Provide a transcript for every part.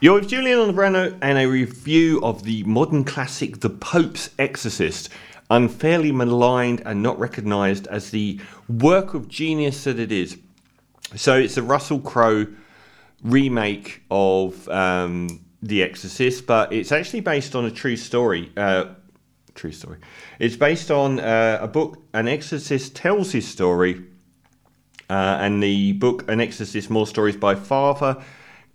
You're with Julian Lambrano and a review of the modern classic The Pope's Exorcist, unfairly maligned and not recognised as the work of genius that it is. So it's a Russell Crowe remake of um, The Exorcist, but it's actually based on a true story. Uh, true story. It's based on uh, a book, An Exorcist Tells His Story, uh, and the book An Exorcist More Stories by Father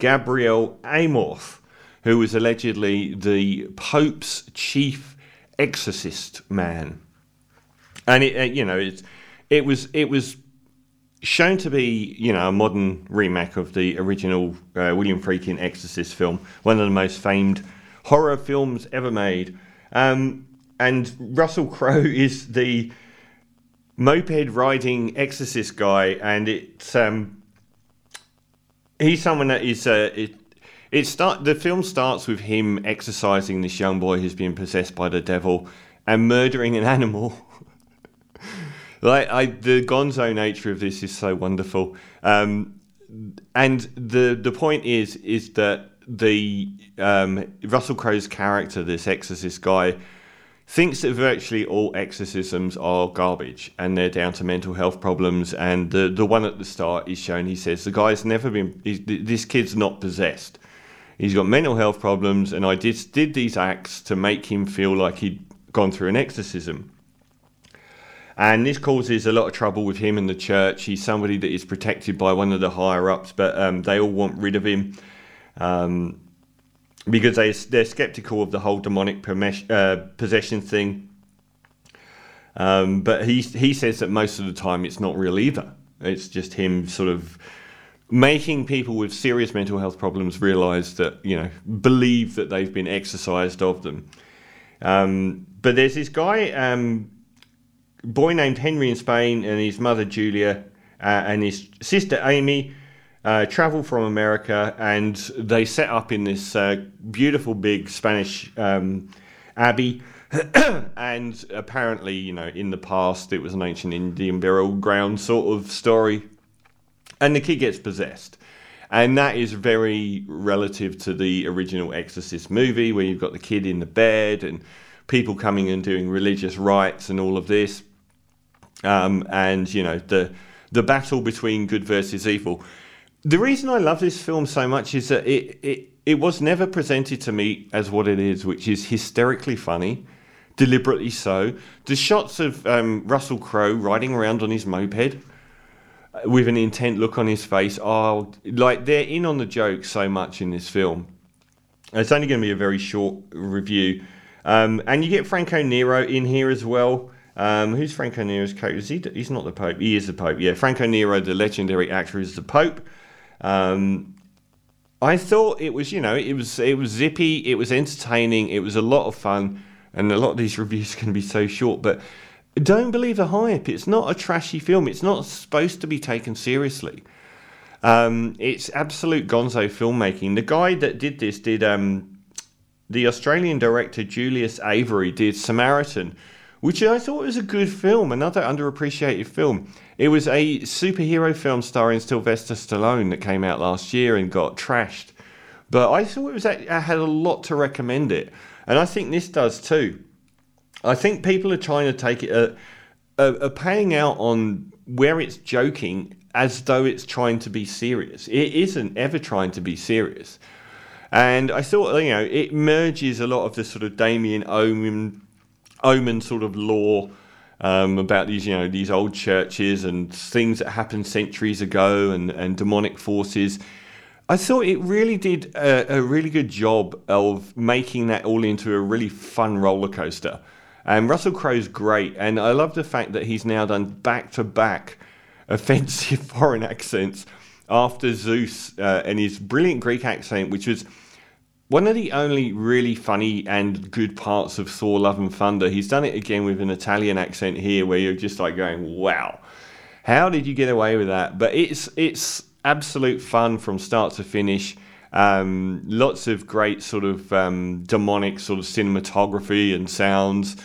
Gabriel Amorth, who was allegedly the Pope's chief exorcist man. And it, uh, you know, it, it was it was shown to be, you know, a modern remake of the original uh, William Friedkin Exorcist film, one of the most famed horror films ever made. Um, and Russell Crowe is the moped riding exorcist guy, and it's um, he's someone that is uh, it. It start the film starts with him exercising this young boy who's been possessed by the devil and murdering an animal. like I, the Gonzo nature of this is so wonderful. Um, and the the point is is that the um, Russell Crowe's character, this exorcist guy, thinks that virtually all exorcisms are garbage and they're down to mental health problems. And the, the one at the start is shown, he says, the guy's never been, this kid's not possessed. He's got mental health problems, and I did, did these acts to make him feel like he'd gone through an exorcism. And this causes a lot of trouble with him and the church. He's somebody that is protected by one of the higher ups, but um, they all want rid of him. Um, because they, they're skeptical of the whole demonic uh, possession thing. Um, but he, he says that most of the time it's not real either. It's just him sort of making people with serious mental health problems realize that, you know, believe that they've been exorcised of them. Um, but there's this guy, um, boy named Henry in Spain, and his mother Julia, uh, and his sister Amy uh, travel from America, and they set up in this uh, beautiful big Spanish um, abbey. and apparently, you know, in the past, it was an ancient Indian burial ground sort of story. And the kid gets possessed. And that is very relative to the original Exorcist movie, where you've got the kid in the bed and people coming and doing religious rites and all of this. Um, and, you know, the, the battle between good versus evil the reason I love this film so much is that it, it, it was never presented to me as what it is, which is hysterically funny, deliberately so. The shots of um, Russell Crowe riding around on his moped uh, with an intent look on his face are like they're in on the joke so much in this film. It's only going to be a very short review. Um, and you get Franco Nero in here as well. Um, who's Franco Nero's coach? Is he? He's not the Pope. He is the Pope. Yeah, Franco Nero, the legendary actor, is the Pope. Um, I thought it was, you know, it was it was zippy, it was entertaining, it was a lot of fun, and a lot of these reviews can be so short. But don't believe the hype. It's not a trashy film. It's not supposed to be taken seriously. Um, it's absolute gonzo filmmaking. The guy that did this did um, the Australian director Julius Avery did Samaritan, which I thought was a good film, another underappreciated film. It was a superhero film starring Sylvester Stallone that came out last year and got trashed. But I thought it was I had a lot to recommend it, and I think this does too. I think people are trying to take it, uh, uh, are paying out on where it's joking as though it's trying to be serious. It isn't ever trying to be serious. And I thought, you know, it merges a lot of the sort of Damien Omen, Omen sort of lore um, about these, you know, these old churches and things that happened centuries ago and, and demonic forces. I thought it really did a, a, really good job of making that all into a really fun roller coaster. And Russell Crowe's great, and I love the fact that he's now done back to back offensive foreign accents after Zeus uh, and his brilliant Greek accent, which was one of the only really funny and good parts of Thor Love and Thunder, he's done it again with an Italian accent here where you're just like going, wow, how did you get away with that? But it's, it's absolute fun from start to finish. Um, lots of great sort of um, demonic sort of cinematography and sounds.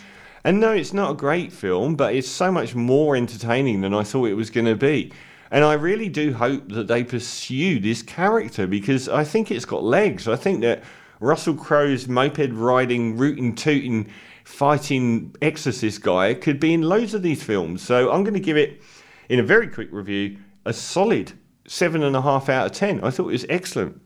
And no, it's not a great film, but it's so much more entertaining than I thought it was going to be. And I really do hope that they pursue this character because I think it's got legs. I think that Russell Crowe's moped riding, rooting, tooting, fighting exorcist guy could be in loads of these films. So I'm going to give it, in a very quick review, a solid seven and a half out of ten. I thought it was excellent.